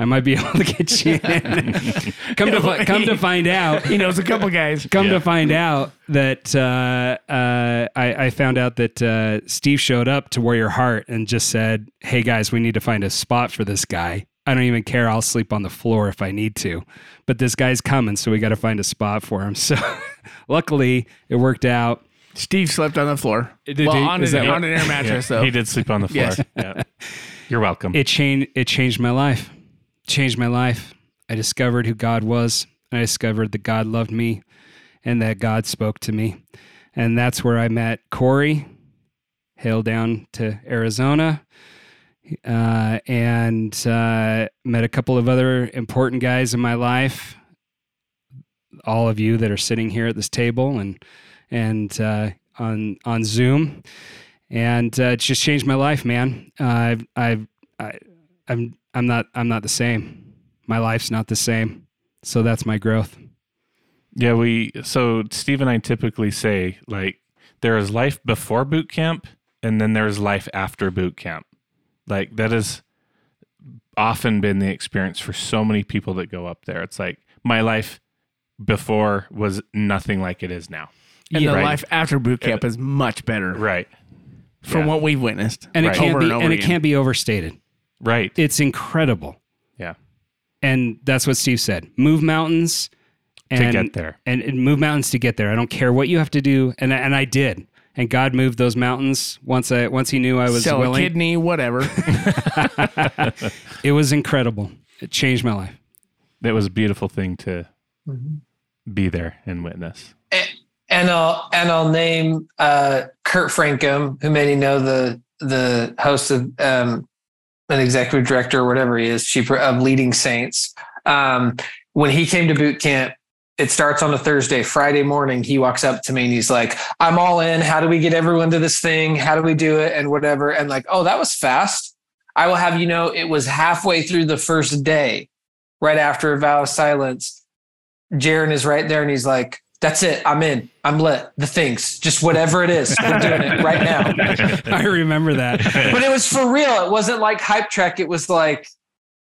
I might be able to get you in. come to come to find out, he knows a couple guys. Come yeah. to find out that uh, uh, I, I, found out that uh, Steve showed up to Warrior Heart and just said, "Hey guys, we need to find a spot for this guy. I don't even care. I'll sleep on the floor if I need to, but this guy's coming, so we got to find a spot for him." So, luckily, it worked out. Steve slept on the floor. Did well, he, on, an, on an air mattress, yeah, though. He did sleep on the floor. Yes. Yeah. You're welcome. It changed. It changed my life changed my life. I discovered who God was. I discovered that God loved me and that God spoke to me. And that's where I met Corey, hailed down to Arizona, uh, and uh, met a couple of other important guys in my life. All of you that are sitting here at this table and and uh, on on Zoom, and uh, it's just changed my life, man. I've I've I, I'm I'm not I'm not the same. My life's not the same. So that's my growth. Yeah, we so Steve and I typically say like there is life before boot camp and then there's life after boot camp. Like that has often been the experience for so many people that go up there. It's like my life before was nothing like it is now. And yeah, the right? life after boot camp is much better. Right. From yeah. what we've witnessed. And it can't be and, and it can't be overstated Right. It's incredible. Yeah. And that's what Steve said. Move mountains and to get there. And, and move mountains to get there. I don't care what you have to do. And and I did. And God moved those mountains once I once he knew I was Sell willing. a kidney, whatever. it was incredible. It changed my life. It was a beautiful thing to Mm-hmm. be there and witness. And I'll and I'll name uh, Kurt Francom, who many know the the host of um, an executive director or whatever he is, chief of Leading Saints. Um, when he came to boot camp, it starts on a Thursday. Friday morning, he walks up to me and he's like, "I'm all in. How do we get everyone to this thing? How do we do it? And whatever." And like, "Oh, that was fast." I will have you know, it was halfway through the first day, right after a vow of silence. Jaron is right there and he's like, that's it. I'm in. I'm lit. The things, just whatever it is, we're doing it right now. I remember that. But it was for real. It wasn't like hype track. It was like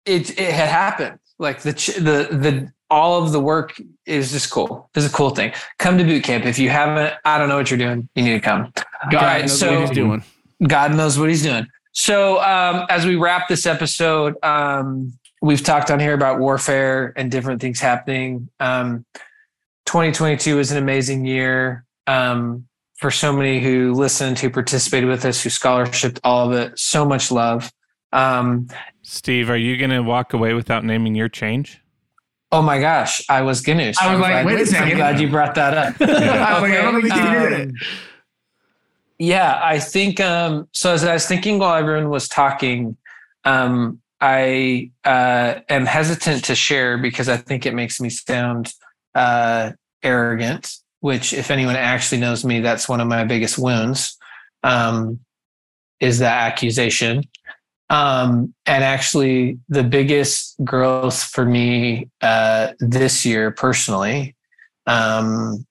it it had happened. Like the the the all of the work is just cool. It's a cool thing. Come to boot camp if you haven't. I don't know what you're doing. You need to come. God Right, knows so- what he's doing. God knows what he's doing. So um, as we wrap this episode, um, we've talked on here about warfare and different things happening. Um, 2022 was an amazing year um, for so many who listened, who participated with us, who scholarshiped all of it. So much love. Um, Steve, are you going to walk away without naming your change? oh my gosh, I was gonna. I was like, I'm wait a glad- second. I'm glad you brought that up. I was like, I don't think he did it. Um, Yeah, I think um, so. As I was thinking while everyone was talking, um, I uh, am hesitant to share because I think it makes me sound uh, arrogant. Which, if anyone actually knows me, that's one of my biggest wounds. Um, is that accusation? Um, and actually, the biggest growth for me uh, this year, personally, um,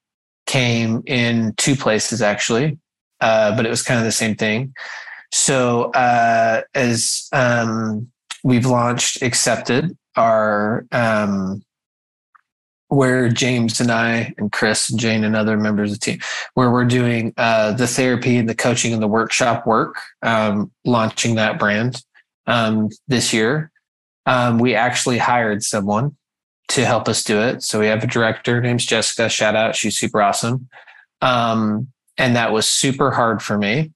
came in two places actually uh, but it was kind of the same thing. So uh, as um, we've launched Accepted, our um, where James and I and Chris and Jane and other members of the team, where we're doing uh, the therapy and the coaching and the workshop work, um, launching that brand um, this year. Um, we actually hired someone to help us do it. So we have a director, named Jessica. Shout out, she's super awesome. Um, and that was super hard for me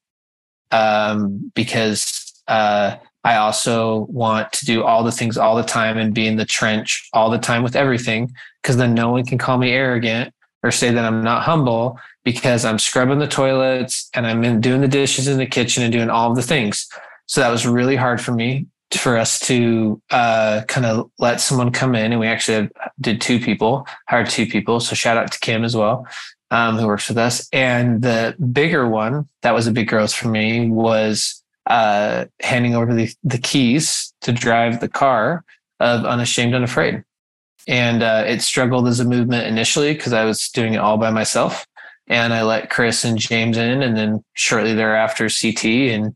um, because uh, I also want to do all the things all the time and be in the trench all the time with everything because then no one can call me arrogant or say that I'm not humble because I'm scrubbing the toilets and I'm in doing the dishes in the kitchen and doing all the things. So that was really hard for me for us to uh, kind of let someone come in and we actually did two people hired two people so shout out to kim as well um, who works with us. And the bigger one that was a big growth for me was uh, handing over the, the keys to drive the car of Unashamed Unafraid. And uh, it struggled as a movement initially because I was doing it all by myself. And I let Chris and James in, and then shortly thereafter, CT and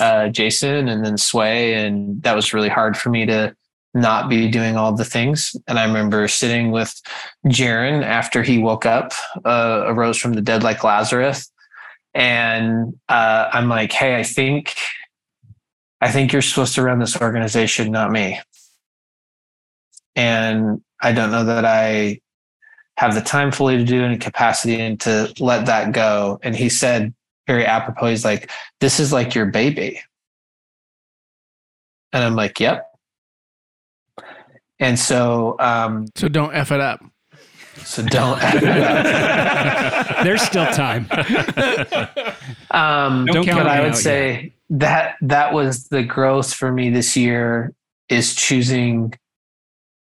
uh, Jason, and then Sway. And that was really hard for me to not be doing all the things. And I remember sitting with Jaron after he woke up, uh, arose from the dead like Lazarus. And uh, I'm like, hey, I think, I think you're supposed to run this organization, not me. And I don't know that I have the time fully to do any capacity and to let that go. And he said very apropos, he's like, this is like your baby. And I'm like, yep. And so, um, So don't F it up. so don't. There's still time. um, Don't count but me I would out say that that was the growth for me this year is choosing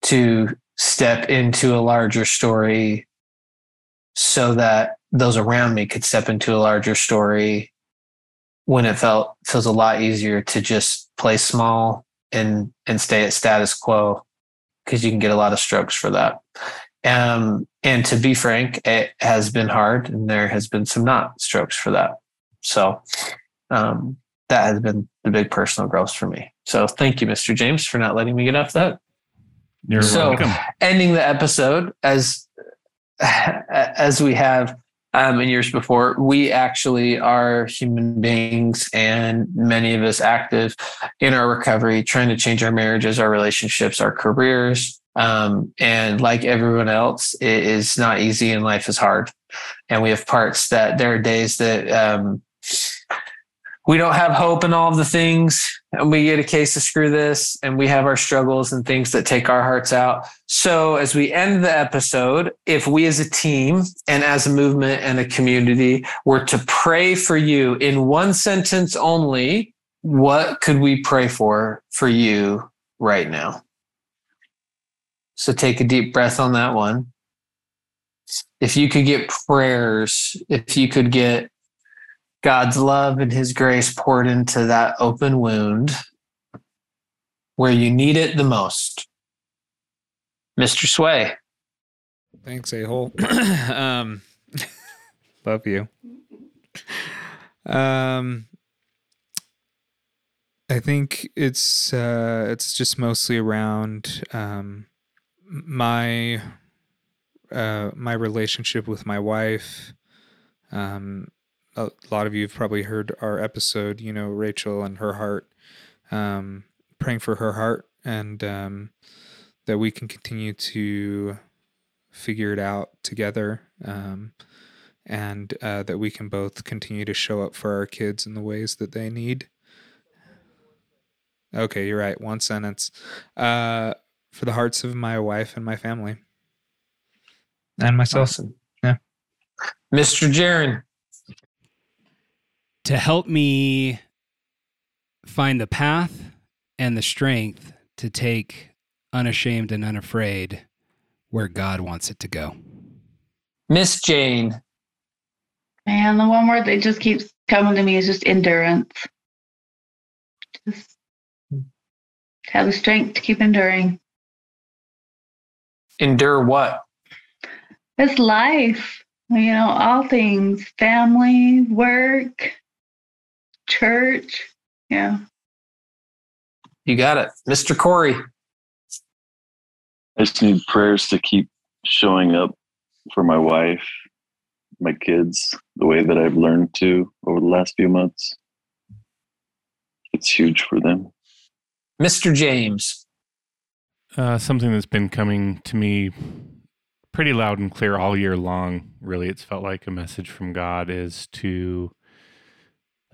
to step into a larger story so that those around me could step into a larger story when it felt feels a lot easier to just play small and and stay at status quo because you can get a lot of strokes for that. Um, and to be frank it has been hard and there has been some not strokes for that. So um, that has been the big personal growth for me. So thank you mr james for not letting me get off that You're So- welcome. ending the episode as as we have um, in years before. We actually are human beings, and many of us active in our recovery, trying to change our marriages, our relationships, our careers. Um, and like everyone else, it is not easy and life is hard. And we have parts that there are days that um, we don't have hope in all of the things and we get a case of screw this and we have our struggles and things that take our hearts out. So as we end the episode if we as a team and as a movement and a community were to pray for you in one sentence only what could we pray for for you right now? So take a deep breath on that one. If you could get prayers if you could get God's love and his grace poured into that open wound where you need it the most. Mr. Sway. Thanks, a hole. um, love you. Um, I think it's uh, it's just mostly around um, my uh, my relationship with my wife, um, a lot of you have probably heard our episode, you know, Rachel and her heart, um, praying for her heart and um, that we can continue to figure it out together um, and uh, that we can both continue to show up for our kids in the ways that they need. Okay, you're right. One sentence. Uh, for the hearts of my wife and my family. And myself. Awesome. Yeah. Mr. Jaron to help me find the path and the strength to take unashamed and unafraid where God wants it to go. Miss Jane. Man, the one word that just keeps coming to me is just endurance. Just have the strength to keep enduring. Endure what? It's life. You know, all things family, work, church. Yeah. You got it. Mr. Corey. I just need prayers to keep showing up for my wife, my kids, the way that I've learned to over the last few months. It's huge for them. Mr. James. Uh, something that's been coming to me pretty loud and clear all year long. Really, it's felt like a message from God is to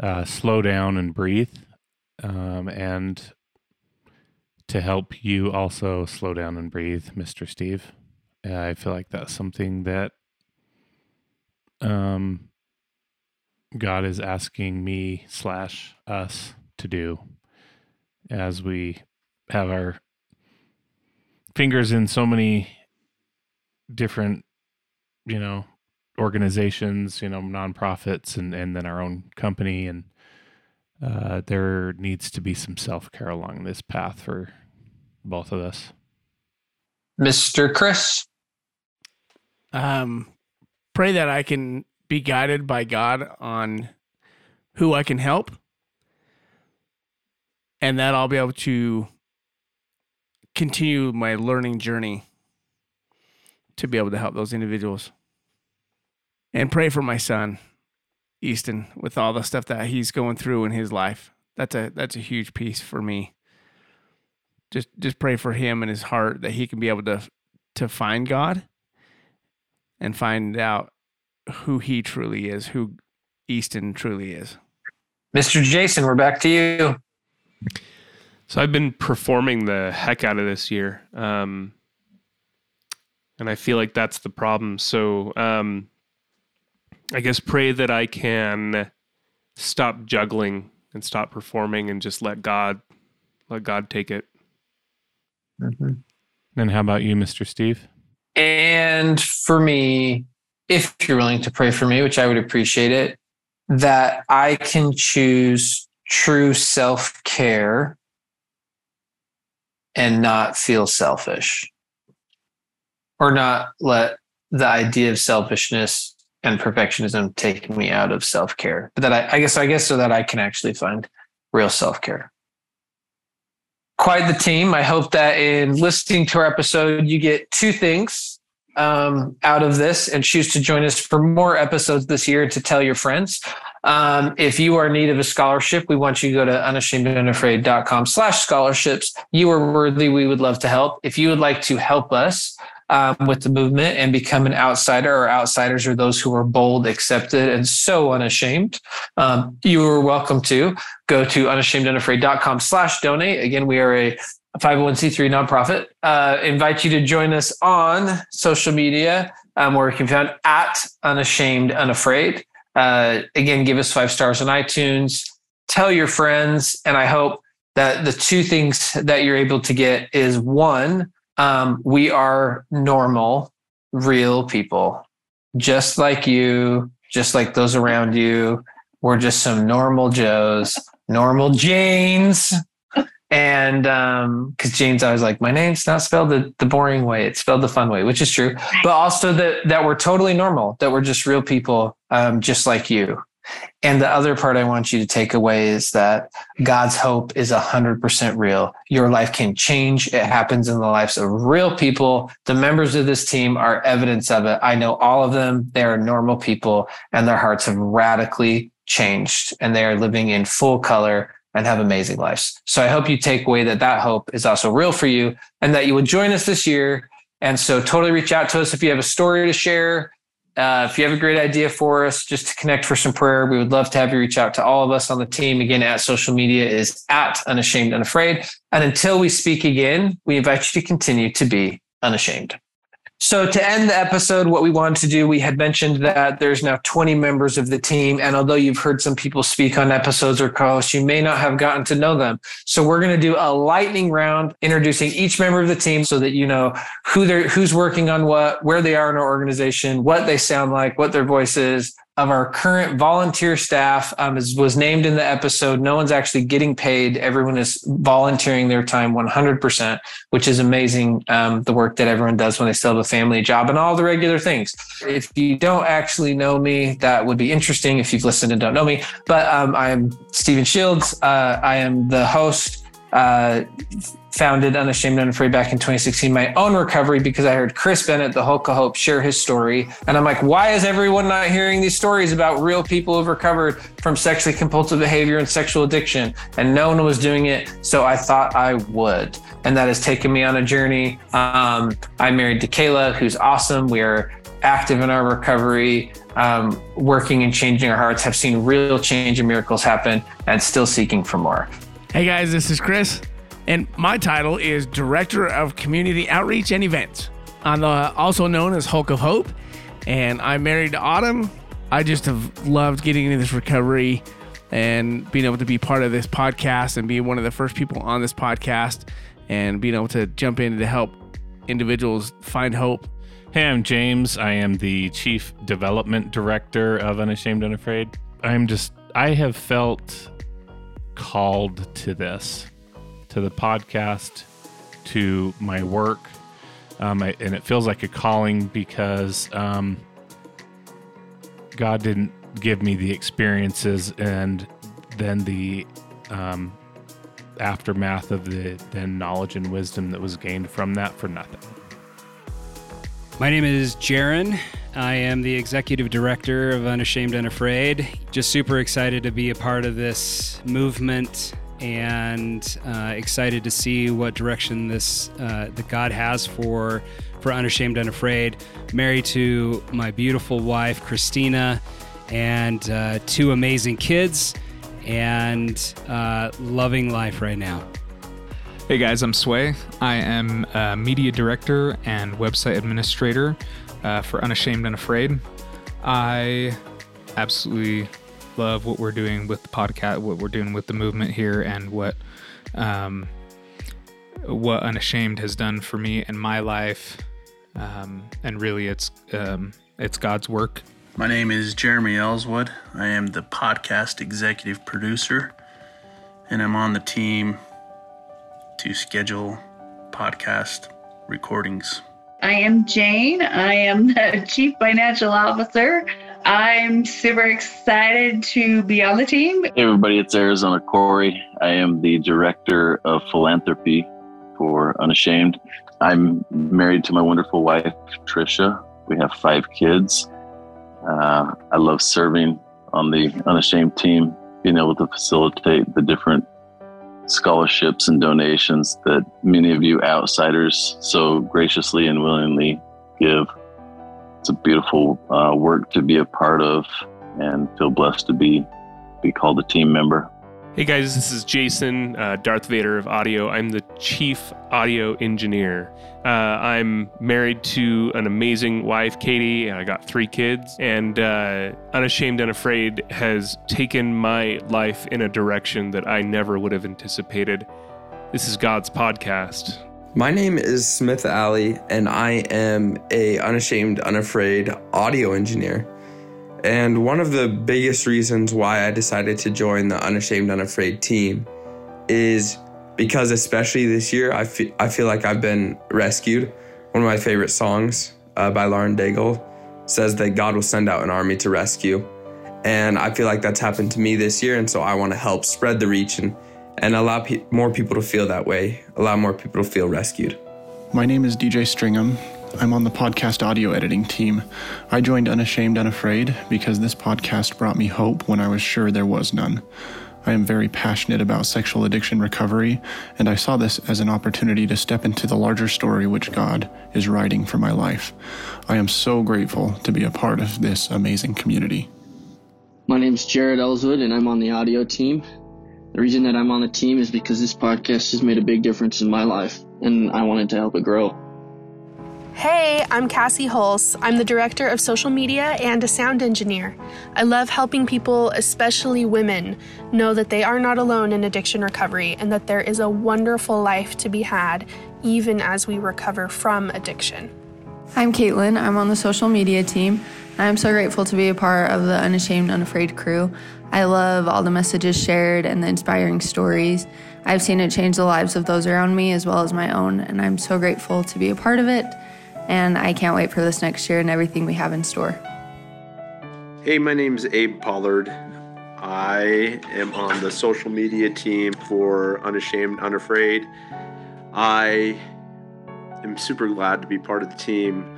uh, slow down and breathe, um, and to help you also slow down and breathe, Mr. Steve. Uh, I feel like that's something that um, God is asking me slash us to do as we have our fingers in so many different, you know, organizations, you know, nonprofits, and and then our own company, and uh, there needs to be some self care along this path for both of us. Mister Chris, um, pray that I can be guided by God on who I can help, and that I'll be able to continue my learning journey to be able to help those individuals and pray for my son, Easton, with all the stuff that he's going through in his life. That's a that's a huge piece for me. Just just pray for him and his heart that he can be able to to find God and find out who he truly is, who Easton truly is. Mr. Jason, we're back to you. So I've been performing the heck out of this year. Um, and I feel like that's the problem. So um, I guess pray that I can stop juggling and stop performing and just let God let God take it. Mm-hmm. And how about you, Mr. Steve? And for me, if you're willing to pray for me, which I would appreciate it, that I can choose true self care and not feel selfish or not let the idea of selfishness and perfectionism taking me out of self care. But that I, I guess, I guess, so that I can actually find real self care. Quite the team. I hope that in listening to our episode, you get two things um, out of this and choose to join us for more episodes this year to tell your friends. Um, if you are in need of a scholarship, we want you to go to unashamedandunafraid.com slash scholarships. You are worthy. We would love to help. If you would like to help us um, with the movement and become an outsider or outsiders are those who are bold, accepted, and so unashamed, um, you are welcome to go to unashamedandunafraid.com slash donate. Again, we are a 501c3 nonprofit. Uh, invite you to join us on social media um, where you can find at unashamed unafraid. Uh, again, give us five stars on iTunes. Tell your friends, and I hope that the two things that you're able to get is one, um, we are normal, real people, just like you, just like those around you. We're just some normal Joes, normal Janes. And um, because Jane's always like, my name's not spelled the, the boring way, it's spelled the fun way, which is true. But also that that we're totally normal, that we're just real people, um, just like you. And the other part I want you to take away is that God's hope is 100% real. Your life can change. It happens in the lives of real people. The members of this team are evidence of it. I know all of them. They are normal people and their hearts have radically changed and they are living in full color and have amazing lives. So I hope you take away that that hope is also real for you and that you will join us this year. And so totally reach out to us if you have a story to share. Uh, if you have a great idea for us, just to connect for some prayer, we would love to have you reach out to all of us on the team. Again, at social media is at unashamed unafraid. And until we speak again, we invite you to continue to be unashamed. So to end the episode, what we wanted to do, we had mentioned that there's now 20 members of the team. And although you've heard some people speak on episodes or calls, you may not have gotten to know them. So we're going to do a lightning round introducing each member of the team so that you know who they're, who's working on what, where they are in our organization, what they sound like, what their voice is, of our current volunteer staff um, is, was named in the episode. No one's actually getting paid. Everyone is volunteering their time 100%, which is amazing. Um, the work that everyone does when they still have a family job and all the regular things. If you don't actually know me, that would be interesting if you've listened and don't know me. But um, I'm Stephen Shields. Uh, I am the host. Uh, founded Unashamed and Unafraid back in 2016, my own recovery because I heard Chris Bennett, the Hulk of Hope, share his story. And I'm like, why is everyone not hearing these stories about real people who've recovered from sexually compulsive behavior and sexual addiction? And no one was doing it. So I thought I would. And that has taken me on a journey. Um, I'm married to Kayla, who's awesome. We are active in our recovery. Um, working and changing our hearts, have seen real change and miracles happen, and still seeking for more. Hey guys, this is Chris. And my title is Director of Community Outreach and Events. I'm uh, also known as Hulk of Hope, and I'm married to Autumn. I just have loved getting into this recovery and being able to be part of this podcast and be one of the first people on this podcast and being able to jump in to help individuals find hope. Hey, I'm James. I am the Chief Development Director of Unashamed Unafraid. I'm just, I have felt called to this to the podcast, to my work. Um, I, and it feels like a calling because um, God didn't give me the experiences and then the um, aftermath of the then knowledge and wisdom that was gained from that for nothing. My name is Jaron. I am the executive director of Unashamed Unafraid. Just super excited to be a part of this movement and uh, excited to see what direction this uh, that God has for for Unashamed Unafraid. Married to my beautiful wife Christina, and uh, two amazing kids, and uh, loving life right now. Hey guys, I'm Sway. I am a media director and website administrator uh, for Unashamed and Afraid. I absolutely love what we're doing with the podcast, what we're doing with the movement here, and what um, what Unashamed has done for me and my life. Um, and really, it's um, it's God's work. My name is Jeremy Ellswood. I am the podcast executive producer, and I'm on the team to schedule podcast recordings. I am Jane. I am the chief financial officer I'm super excited to be on the team. Hey, everybody, it's Arizona Corey. I am the director of philanthropy for Unashamed. I'm married to my wonderful wife, Trisha. We have five kids. Uh, I love serving on the Unashamed team, being able to facilitate the different scholarships and donations that many of you outsiders so graciously and willingly give. It's a beautiful uh, work to be a part of and feel blessed to be be called a team member. Hey guys, this is Jason, uh, Darth Vader of audio. I'm the chief audio engineer. Uh, I'm married to an amazing wife, Katie, and I got three kids. And uh, Unashamed, Unafraid has taken my life in a direction that I never would have anticipated. This is God's podcast. My name is Smith Alley, and I am a Unashamed, Unafraid audio engineer. And one of the biggest reasons why I decided to join the Unashamed Unafraid team is because, especially this year, I feel, I feel like I've been rescued. One of my favorite songs uh, by Lauren Daigle says that God will send out an army to rescue. And I feel like that's happened to me this year. And so I want to help spread the reach and, and allow pe- more people to feel that way, allow more people to feel rescued. My name is DJ Stringham, I'm on the podcast audio editing team. I joined Unashamed Unafraid because this podcast brought me hope when I was sure there was none. I am very passionate about sexual addiction recovery, and I saw this as an opportunity to step into the larger story which God is writing for my life. I am so grateful to be a part of this amazing community. My name is Jared Ellswood, and I'm on the audio team. The reason that I'm on the team is because this podcast has made a big difference in my life, and I wanted to help it grow. Hey, I'm Cassie Hulse. I'm the director of social media and a sound engineer. I love helping people, especially women, know that they are not alone in addiction recovery and that there is a wonderful life to be had even as we recover from addiction. I'm Caitlin. I'm on the social media team. I'm so grateful to be a part of the Unashamed, Unafraid crew. I love all the messages shared and the inspiring stories. I've seen it change the lives of those around me as well as my own, and I'm so grateful to be a part of it and I can't wait for this next year and everything we have in store. Hey, my name is Abe Pollard. I am on the social media team for Unashamed, Unafraid. I am super glad to be part of the team.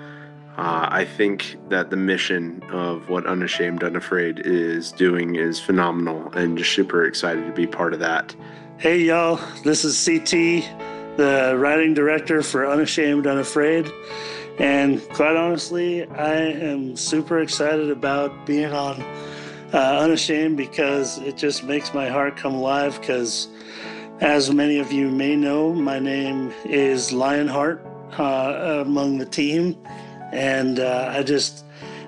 Uh, I think that the mission of what Unashamed, Unafraid is doing is phenomenal and just super excited to be part of that. Hey, y'all, this is CT the writing director for Unashamed, Unafraid. And quite honestly, I am super excited about being on uh, Unashamed because it just makes my heart come alive. Because, as many of you may know, my name is Lionheart uh, among the team. And uh, I just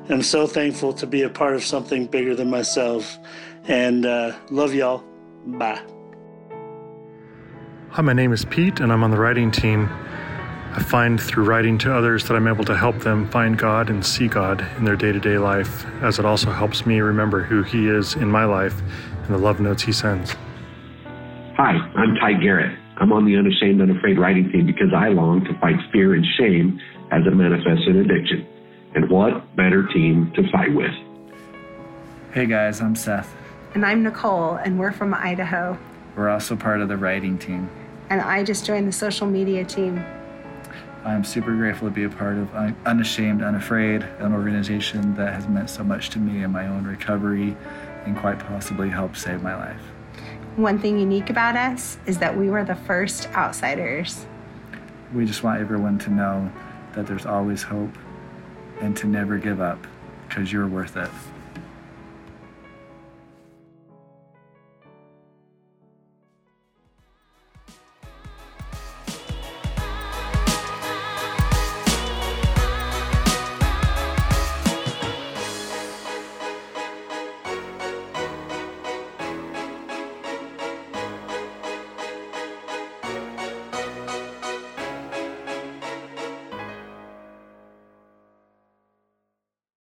am so thankful to be a part of something bigger than myself. And uh, love y'all. Bye. Hi, my name is Pete, and I'm on the writing team. I find through writing to others that I'm able to help them find God and see God in their day to day life, as it also helps me remember who He is in my life and the love notes He sends. Hi, I'm Ty Garrett. I'm on the Unashamed, Unafraid writing team because I long to fight fear and shame as it manifests in addiction. And what better team to fight with? Hey guys, I'm Seth. And I'm Nicole, and we're from Idaho. We're also part of the writing team and I just joined the social media team. I'm super grateful to be a part of Unashamed, Unafraid, an organization that has meant so much to me in my own recovery and quite possibly helped save my life. One thing unique about us is that we were the first outsiders. We just want everyone to know that there's always hope and to never give up because you're worth it.